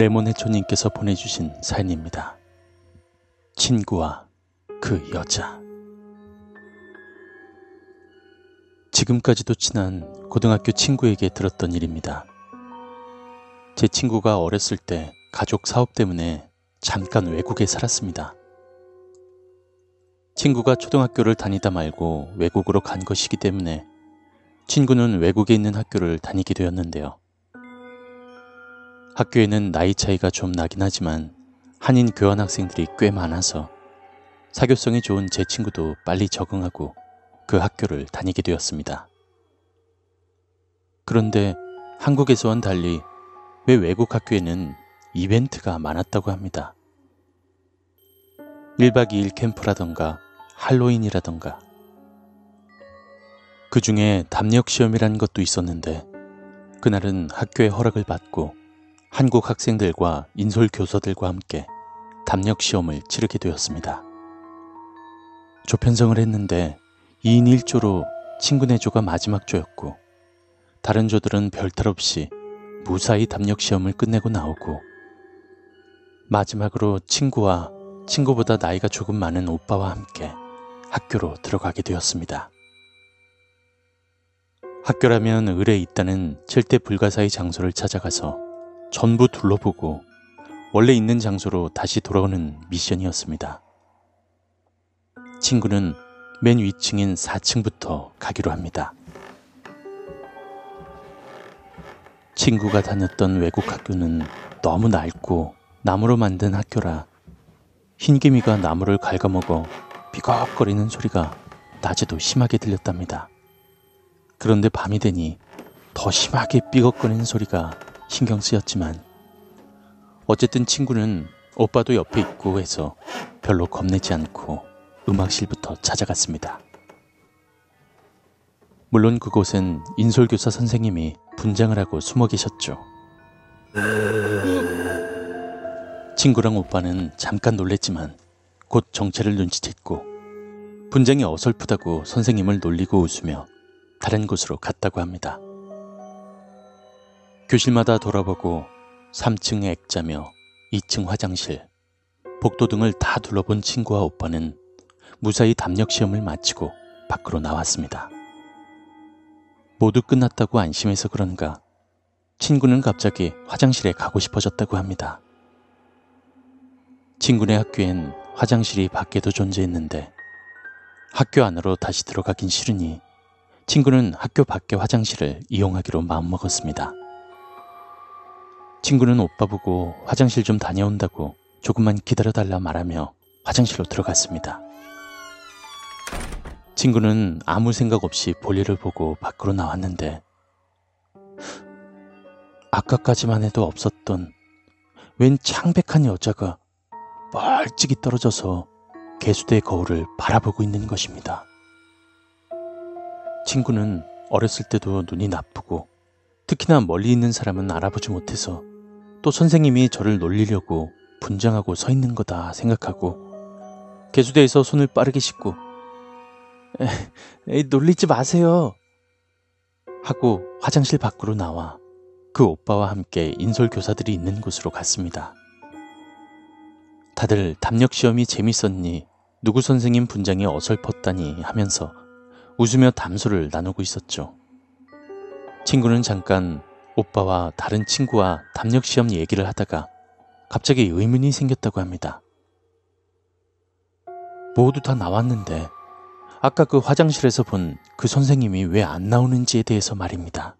레몬해초님께서 보내주신 사연입니다. 친구와 그 여자. 지금까지도 친한 고등학교 친구에게 들었던 일입니다. 제 친구가 어렸을 때 가족 사업 때문에 잠깐 외국에 살았습니다. 친구가 초등학교를 다니다 말고 외국으로 간 것이기 때문에 친구는 외국에 있는 학교를 다니게 되었는데요. 학교에는 나이 차이가 좀 나긴 하지만 한인 교환 학생들이 꽤 많아서 사교성이 좋은 제 친구도 빨리 적응하고 그 학교를 다니게 되었습니다. 그런데 한국에서와는 달리 왜 외국 학교에는 이벤트가 많았다고 합니다. 1박 2일 캠프라던가 할로윈이라던가 그 중에 담력 시험이라는 것도 있었는데 그날은 학교의 허락을 받고 한국 학생들과 인솔 교사들과 함께 담력 시험을 치르게 되었습니다. 조편성을 했는데 2인 1조로 친구네 조가 마지막 조였고 다른 조들은 별탈 없이 무사히 담력 시험을 끝내고 나오고 마지막으로 친구와 친구보다 나이가 조금 많은 오빠와 함께 학교로 들어가게 되었습니다. 학교라면 을에 있다는 절대 불가사의 장소를 찾아가서 전부 둘러보고 원래 있는 장소로 다시 돌아오는 미션이었습니다. 친구는 맨 위층인 4층부터 가기로 합니다. 친구가 다녔던 외국 학교는 너무 낡고 나무로 만든 학교라 흰개미가 나무를 갉아먹어 비걱거리는 소리가 낮에도 심하게 들렸답니다. 그런데 밤이 되니 더 심하게 삐걱거리는 소리가 신경 쓰였지만 어쨌든 친구는 오빠도 옆에 있고 해서 별로 겁내지 않고 음악실부터 찾아갔습니다. 물론 그곳은 인솔교사 선생님이 분장을 하고 숨어 계셨죠. 친구랑 오빠는 잠깐 놀랬지만 곧 정체를 눈치챘고 분장이 어설프다고 선생님을 놀리고 웃으며 다른 곳으로 갔다고 합니다. 교실마다 돌아보고 3층 액자며 2층 화장실, 복도 등을 다 둘러본 친구와 오빠는 무사히 담력 시험을 마치고 밖으로 나왔습니다. 모두 끝났다고 안심해서 그런가 친구는 갑자기 화장실에 가고 싶어졌다고 합니다. 친구네 학교엔 화장실이 밖에도 존재했는데 학교 안으로 다시 들어가긴 싫으니 친구는 학교 밖의 화장실을 이용하기로 마음먹었습니다. 친구는 오빠 보고 화장실 좀 다녀온다고 조금만 기다려달라 말하며 화장실로 들어갔습니다. 친구는 아무 생각 없이 볼일을 보고 밖으로 나왔는데 아까까지만 해도 없었던 웬 창백한 여자가 멀찍이 떨어져서 개수대 거울을 바라보고 있는 것입니다. 친구는 어렸을 때도 눈이 나쁘고 특히나 멀리 있는 사람은 알아보지 못해서 또 선생님이 저를 놀리려고 분장하고 서 있는 거다 생각하고 개수대에서 손을 빠르게 씻고 에이, 놀리지 마세요 하고 화장실 밖으로 나와 그 오빠와 함께 인솔 교사들이 있는 곳으로 갔습니다. 다들 담력 시험이 재밌었니 누구 선생님 분장이 어설펐다니 하면서 웃으며 담소를 나누고 있었죠. 친구는 잠깐 오빠와 다른 친구와 담력 시험 얘기를 하다가 갑자기 의문이 생겼다고 합니다. 모두 다 나왔는데 아까 그 화장실에서 본 그 선생님이 왜 안 나오는지에 대해서 말입니다.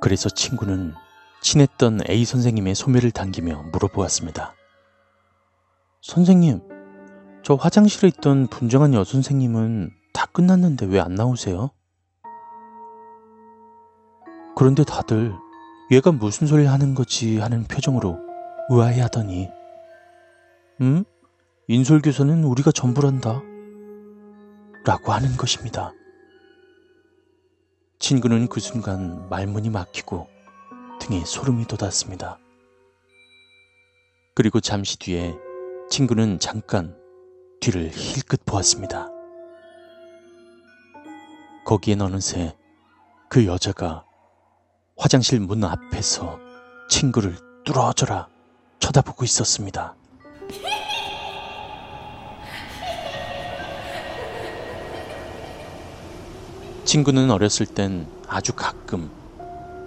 그래서 친구는 친했던 A 선생님의 소매를 당기며 물어보았습니다. 선생님, 저 화장실에 있던 분정한 여선생님은 다 끝났는데 왜 안 나오세요? 그런데 다들 얘가 무슨 소리를 하는 거지 하는 표정으로 의아해 하더니, 음? 인솔교사는 우리가 전부란다. 라고 하는 것입니다. 친구는 그 순간 말문이 막히고 등에 소름이 돋았습니다. 그리고 잠시 뒤에 친구는 잠깐 뒤를 힐끗 보았습니다. 거기엔 어느새 그 여자가 화장실 문 앞에서 친구를 뚫어져라 쳐다보고 있었습니다. 친구는 어렸을 땐 아주 가끔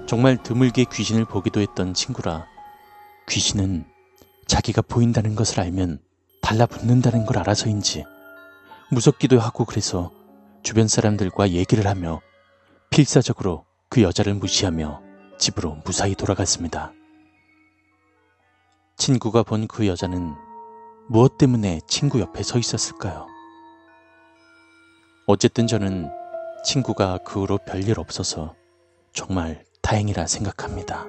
정말 드물게 귀신을 보기도 했던 친구라 귀신은 자기가 보인다는 것을 알면 달라붙는다는 걸 알아서인지 무섭기도 하고 그래서 주변 사람들과 얘기를 하며 필사적으로 그 여자를 무시하며 집으로 무사히 돌아갔습니다. 친구가 본 그 여자는 무엇 때문에 친구 옆에 서 있었을까요? 어쨌든 저는 친구가 그 후로 별일 없어서 정말 다행이라 생각합니다.